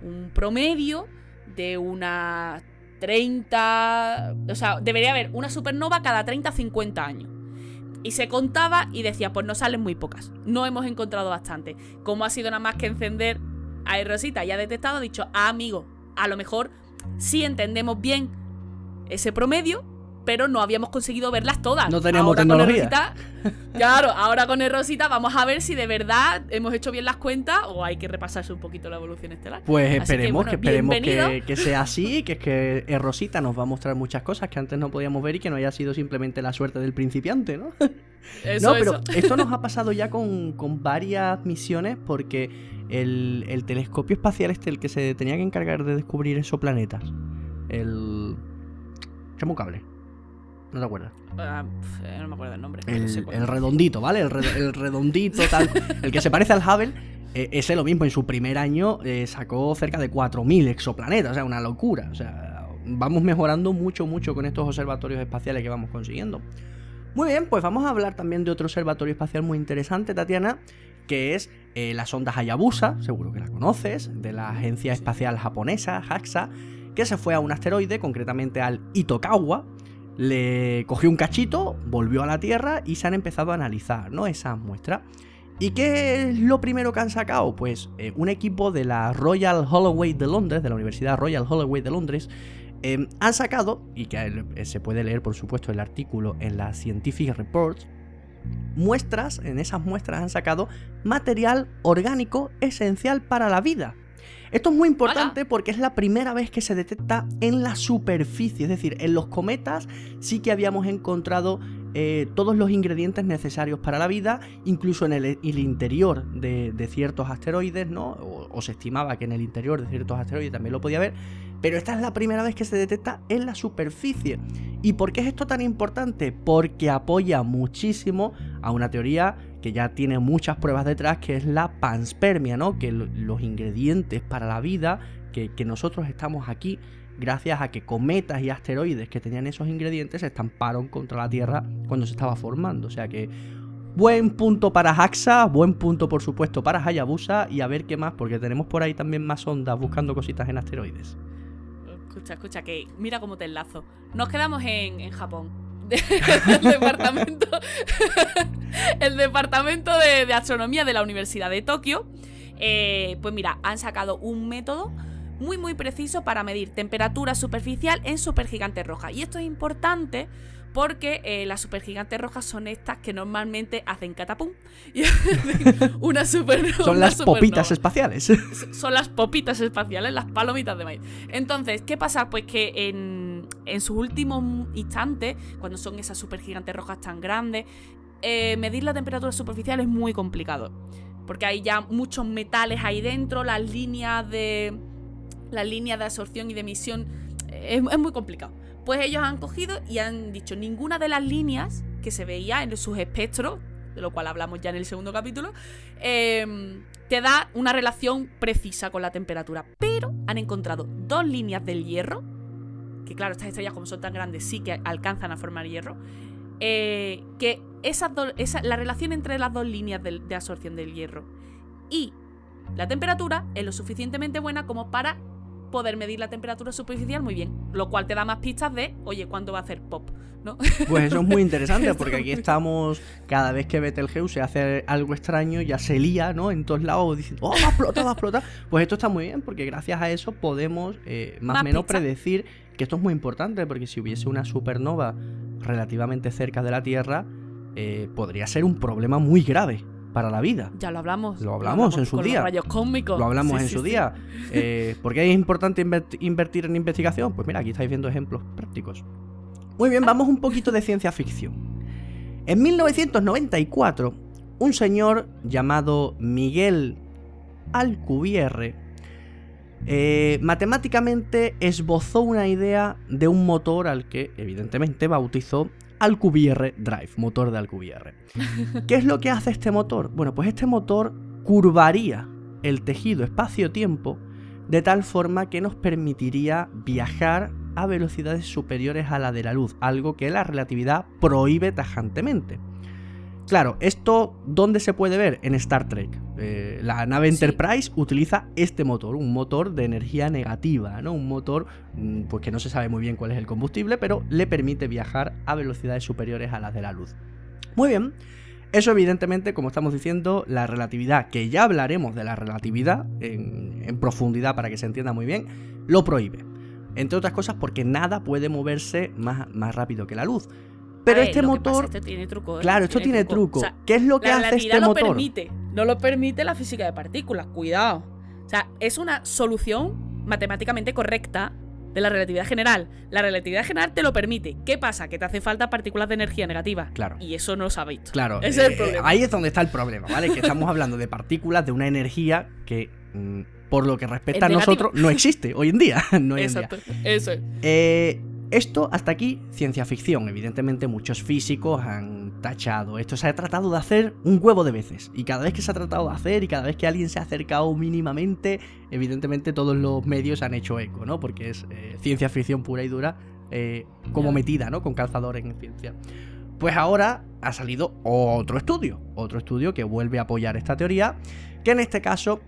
un promedio de una 30... O sea, debería haber una supernova cada 30-50 años. Y se contaba y decía, pues no salen muy pocas. No hemos encontrado bastante. Como ha sido nada más que encender a Rosita y ha detectado, ha dicho, ah, amigo, a lo mejor sí entendemos bien ese promedio, pero no habíamos conseguido verlas todas. No teníamos tecnología. [laughs] claro, ahora con el Rosita vamos a ver si de verdad hemos hecho bien las cuentas o hay que repasarse un poquito la evolución estelar. Pues esperemos que, esperemos que, sea así, que es que el Rosita nos va a mostrar muchas cosas que antes no podíamos ver y que no haya sido simplemente la suerte del principiante, ¿no? [laughs] no, pero [laughs] esto nos ha pasado ya con, varias misiones porque el, el telescopio espacial este, el que se tenía que encargar de descubrir esos planetas, el... Echame un cable. ¿No te acuerdas? Ah, eh, no me acuerdo el nombre. El, redondito, ¿vale? El, redondito, tal. [laughs] el que se parece al Hubble. Eh, ese lo mismo, en su primer año eh, sacó cerca de 4.000 exoplanetas, o sea, una locura. O sea, vamos mejorando mucho, mucho con estos observatorios espaciales que vamos consiguiendo. Muy bien, pues vamos a hablar también de otro observatorio espacial muy interesante, Tatiana, que es la sonda Hayabusa, seguro que la conoces, de la agencia espacial japonesa, JAXA, que se fue a un asteroide, concretamente al Itokawa, le cogió un cachito, volvió a la Tierra y se han empezado a analizar ¿no? esas muestras. ¿Y qué es lo primero que han sacado? Pues eh, un equipo de la Royal Holloway de Londres, de la Universidad Royal Holloway de Londres, em, han sacado, y que eh, se puede leer por supuesto el artículo en la Scientific Reports, muestras, en esas muestras han sacado material orgánico esencial para la vida. Esto es muy importante porque es la primera vez que se detecta en la superficie, es decir, en los cometas sí que habíamos encontrado eh, todos los ingredientes necesarios para la vida, incluso en el, interior de, ciertos asteroides, ¿no? O, se estimaba que en el interior de ciertos asteroides también lo podía haber, pero esta es la primera vez que se detecta en la superficie. ¿Y por qué es esto tan importante? Porque apoya muchísimo a una teoría que ya tiene muchas pruebas detrás, que es la panspermia, ¿no? Que los ingredientes para la vida, que, nosotros estamos aquí gracias a que cometas y asteroides que tenían esos ingredientes se estamparon contra la Tierra cuando se estaba formando. O sea que buen punto para Haxa, buen punto por supuesto para Hayabusa y a ver qué más, porque tenemos por ahí también más ondas buscando cositas en asteroides. Escucha, escucha, que mira cómo te enlazo. Nos quedamos en Japón [laughs] el departamento, [laughs] el departamento de, astronomía de la Universidad de Tokio, eh, pues mira, han sacado un método muy muy preciso para medir temperatura superficial en supergigantes rojas. Y esto es importante porque eh, las supergigantes rojas son estas que normalmente hacen catapum. [laughs] una super, son las popitas espaciales. Son las popitas espaciales, las palomitas de maíz. Entonces, ¿qué pasa? Pues que en, en sus últimos instantes, cuando son esas supergigantes rojas tan grandes, eh, medir la temperatura superficial es muy complicado. Porque hay ya muchos metales ahí dentro, las líneas de. Las líneas de absorción y de emisión. Es muy complicado. Pues ellos han cogido y han dicho ninguna de las líneas que se veía en sus espectros, de lo cual hablamos ya en el segundo capítulo, em, te da una relación precisa con la temperatura. Pero han encontrado dos líneas del hierro, que claro, estas estrellas como son tan grandes sí que alcanzan a formar hierro, eh, que esas la relación entre las dos líneas de, de absorción del hierro y la temperatura es lo suficientemente buena como para poder medir la temperatura superficial muy bien, lo cual te da más pistas de, oye, ¿cuándo va a hacer pop? ¿no? Pues eso es muy interesante [laughs] porque aquí estamos, cada vez que Betelgeuse se hace algo extraño, ya se lía, ¿no? En todos lados diciendo, oh, va a explotar, va a explotar. Pues esto está muy bien porque gracias a eso podemos eh, más o menos predecir que esto es muy importante porque si hubiese una supernova relativamente cerca de la Tierra, eh, podría ser un problema muy grave para la vida. Ya lo hablamos. Lo hablamos en su con los día. rayos cósmicos. Lo hablamos Sí, en sí, su sí. día. [laughs] Eh, ¿Por qué es importante inver- invertir en investigación? Pues mira, aquí estáis viendo ejemplos prácticos. Muy bien, vamos un poquito de ciencia ficción. En 1994, un señor llamado Miguel Alcubierre eh, matemáticamente esbozó una idea de un motor al que evidentemente bautizó Alcubierre Drive, motor de Alcubierre. [laughs] ¿Qué es lo que hace este motor? Bueno, pues este motor curvaría el tejido espacio-tiempo de tal forma que nos permitiría viajar a velocidades superiores a la de la luz, algo que la relatividad prohíbe tajantemente. Claro, esto ¿dónde se puede ver? En Star Trek. Eh, la nave Sí. Enterprise utiliza este motor, un motor de energía negativa, ¿no? Un motor mm, pues que no se sabe muy bien cuál es el combustible, pero le permite viajar a velocidades superiores a las de la luz. Muy bien. Eso evidentemente, como estamos diciendo, la relatividad, que ya hablaremos de la relatividad en, en profundidad para que se entienda muy bien, lo prohíbe. Entre otras cosas porque nada puede moverse más, más rápido que la luz. Pero este lo que pasa, motor... esto tiene truco. ¿eh? Claro, esto tiene truco. O sea, ¿Qué es lo que la hace relatividad este lo motor? permite. No lo permite la física de partículas. Cuidado. O sea, es una solución matemáticamente correcta de la relatividad general. La relatividad general te lo permite. ¿Qué pasa? Que te hace falta partículas de energía negativa. Claro. Y eso no ha visto. Claro, Ese es el eh, problema. ahí es donde está el problema, ¿vale? Que estamos hablando de partículas de una energía que, mm, por lo que respecta a negativa. nosotros, no existe hoy en día. [laughs] no hoy en día. Exacto. Eso es. Eh, esto hasta aquí, ciencia ficción. Evidentemente, muchos físicos han tachado esto. Se ha tratado de hacer un huevo de veces. Y cada vez que se ha tratado de hacer y cada vez que alguien se ha acercado mínimamente, evidentemente todos los medios han hecho eco, ¿no? Porque es eh, ciencia ficción pura y dura, eh, como metida, ¿no? Con calzador en ciencia. Pues ahora ha salido otro estudio. Otro estudio que vuelve a apoyar esta teoría. Que en este caso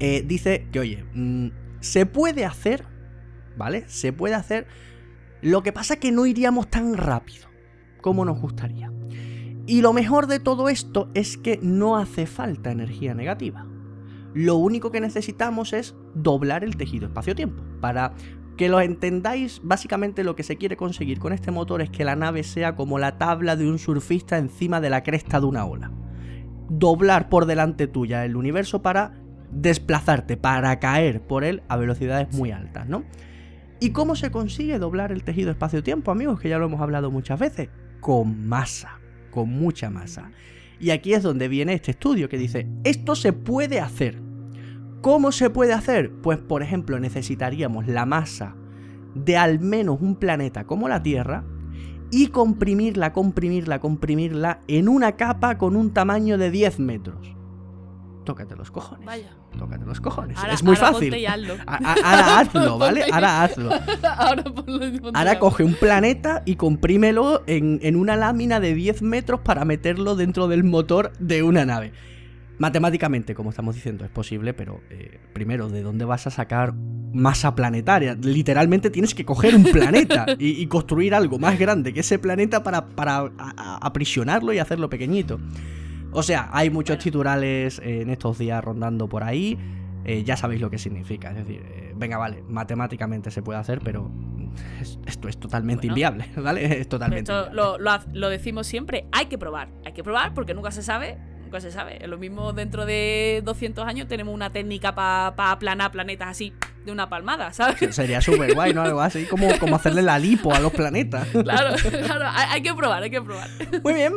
eh, dice que, oye, mm, se puede hacer, ¿vale? Se puede hacer. Lo que pasa es que no iríamos tan rápido como nos gustaría. Y lo mejor de todo esto es que no hace falta energía negativa. Lo único que necesitamos es doblar el tejido espacio-tiempo. Para que lo entendáis, básicamente lo que se quiere conseguir con este motor es que la nave sea como la tabla de un surfista encima de la cresta de una ola. Doblar por delante tuya el universo para desplazarte, para caer por él a velocidades muy altas, ¿no? ¿Y cómo se consigue doblar el tejido espacio-tiempo, amigos? Que ya lo hemos hablado muchas veces. Con masa, con mucha masa. Y aquí es donde viene este estudio que dice, esto se puede hacer. ¿Cómo se puede hacer? Pues por ejemplo necesitaríamos la masa de al menos un planeta como la Tierra y comprimirla, comprimirla, comprimirla en una capa con un tamaño de 10 metros. Tócate los cojones. Vaya. Tócate los cojones. Ahora- es muy ahora fácil. ponte y hazlo. A- a- Ahora [laughs] hazlo, ¿vale? Ahora hazlo. [laughs] Ahora ponlo coge un planeta y comprímelo en, en una lámina de 10 metros para meterlo dentro del motor de una nave. Matemáticamente, como estamos diciendo, es posible, pero eh, primero, ¿de dónde vas a sacar masa planetaria? Literalmente tienes que coger un planeta [laughs] y, y construir algo más grande que ese planeta para, para a- a- aprisionarlo y hacerlo pequeñito. O sea, hay muchos titulares en estos días rondando por ahí. eh, ya sabéis lo que significa. Es decir, eh, venga, vale, matemáticamente se puede hacer, pero es- esto es totalmente Bueno. inviable, [laughs] ¿vale? Es totalmente Esto inviable. lo, lo decimos siempre, hay que probar. Hay que probar porque nunca se sabe. Nunca se sabe. Lo mismo dentro de 200 años tenemos una técnica para aplanar planetas así de una palmada, ¿sabes? Sería súper guay, ¿no? Algo así como, como hacerle la lipo a los planetas. [laughs] Claro, claro. Hay, hay que probar, hay que probar. Muy bien.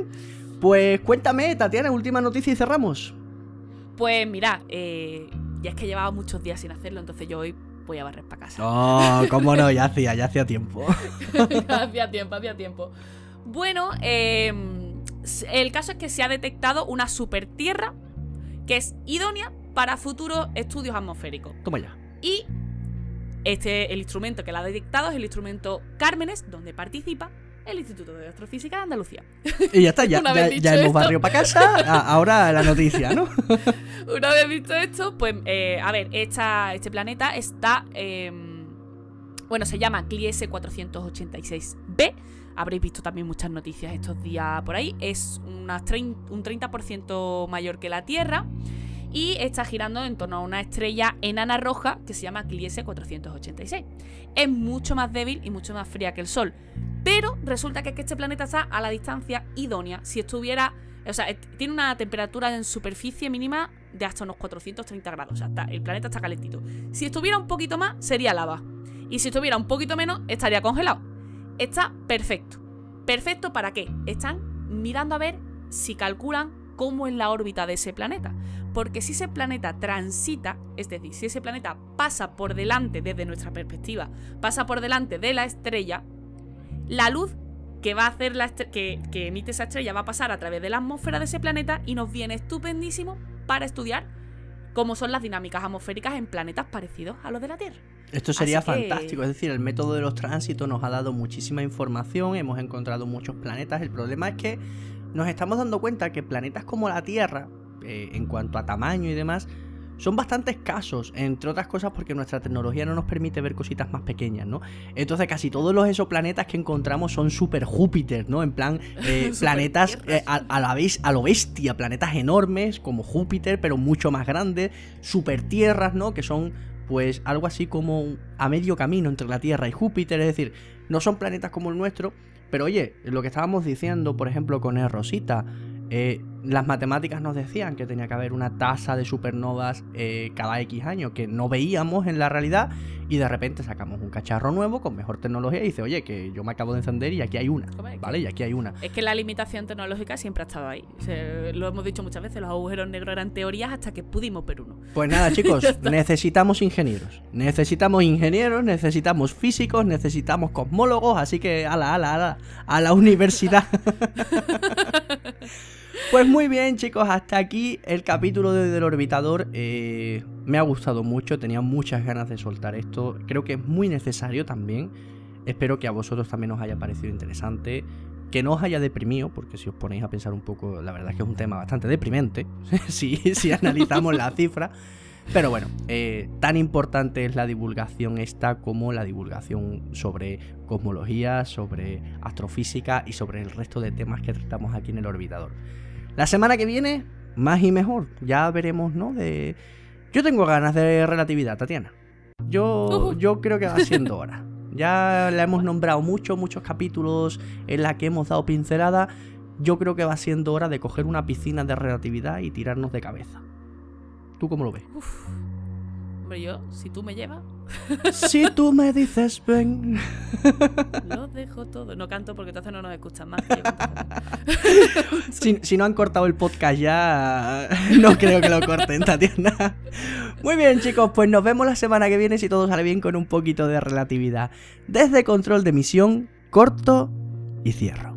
Pues cuéntame, Tatiana, última noticia y cerramos. Pues mira, eh, ya es que llevaba muchos días sin hacerlo, entonces yo hoy voy a barrer para casa. Oh, [laughs] cómo no, ya hacía, ya hacía tiempo. [laughs] hacía tiempo, hacía tiempo. Bueno, eh, el caso es que se ha detectado una super tierra que es idónea para futuros estudios atmosféricos. Toma ya. Y este, el instrumento que la ha detectado es el instrumento Cármenes, donde participa el Instituto de Astrofísica de Andalucía. Y ya está, ya, [laughs] hemos esto. barrio para casa. a- ahora la noticia, ¿no? [laughs] Una vez visto esto, pues, eh, a ver, esta, este planeta está. eh, bueno, se llama Gliese 486b. Habréis visto también muchas noticias estos días por ahí. Es unas un 30% mayor que la Tierra. Y está girando en torno a una estrella enana roja que se llama Gliese 486. Es mucho más débil y mucho más fría que el Sol, pero resulta que, este planeta está a la distancia idónea. Si estuviera, o sea, tiene una temperatura en superficie mínima de hasta unos 430 grados, o sea, el planeta está calentito. Si estuviera un poquito más, sería lava. Y si estuviera un poquito menos, estaría congelado. Está perfecto. ¿Perfecto para qué? Están mirando a ver si calculan cómo es la órbita de ese planeta. Porque si ese planeta transita, es decir, si ese planeta pasa por delante desde nuestra perspectiva, pasa por delante de la estrella, la luz que va a hacer la que, que emite esa estrella va a pasar a través de la atmósfera de ese planeta y nos viene estupendísimo para estudiar cómo son las dinámicas atmosféricas en planetas parecidos a los de la Tierra. Esto sería fantástico, es decir, el método de los tránsitos nos ha dado muchísima información, hemos encontrado muchos planetas, el problema es que nos estamos dando cuenta que planetas como la Tierra, eh, en cuanto a tamaño y demás, son bastante escasos, entre otras cosas porque nuestra tecnología no nos permite ver cositas más pequeñas, ¿no? Entonces casi todos los exoplanetas que encontramos son super Júpiter, ¿no? En plan, eh, [laughs] planetas eh, a, la vez, a lo bestia, planetas enormes como Júpiter, pero mucho más grandes, super tierras, ¿no? Que son pues algo así como a medio camino entre la Tierra y Júpiter, es decir, no son planetas como el nuestro, pero oye, lo que estábamos diciendo, por ejemplo, con el Rosita, eh, las matemáticas nos decían que tenía que haber una tasa de supernovas eh, cada X años que no veíamos en la realidad y de repente sacamos un cacharro nuevo con mejor tecnología y dice, oye, que yo me acabo de encender y aquí hay una, ¿vale? Y aquí hay una. Es que la limitación tecnológica siempre ha estado ahí. lo hemos dicho muchas veces, los agujeros negros eran teorías hasta que pudimos ver uno. Pues nada, [laughs] chicos, necesitamos ingenieros. Necesitamos ingenieros, necesitamos físicos, necesitamos cosmólogos, así que a la, a la, a la universidad. [laughs] Pues muy bien, chicos, hasta aquí el capítulo de del orbitador. Eh, me ha gustado mucho, tenía muchas ganas de soltar esto. Creo que es muy necesario también. Espero que a vosotros también os haya parecido interesante. Que no os haya deprimido, porque si os ponéis a pensar un poco, la verdad es que es un tema bastante deprimente, [laughs] si, si analizamos la cifra. Pero bueno, eh, tan importante es la divulgación esta como la divulgación sobre cosmología, sobre astrofísica y sobre el resto de temas que tratamos aquí en el orbitador. La semana que viene, más y mejor. Ya veremos, ¿no? De... Yo tengo ganas de relatividad, Tatiana. Yo, yo creo que va [laughs] siendo hora. Ya la hemos nombrado mucho, muchos capítulos en la que hemos dado pincelada. Yo creo que va siendo hora de coger una piscina de relatividad y tirarnos de cabeza. ¿Tú cómo lo ves? Hombre, yo, si tú me llevas. si tú me dices ven. [laughs] Lo dejo todo. No canto porque entonces no nos escuchan más. [laughs] si, si, no han cortado el podcast ya, no creo que lo corten, Tatiana. Muy bien, chicos, pues nos vemos la semana que viene si todo sale bien con un poquito de relatividad. Desde control de misión, corto y cierro.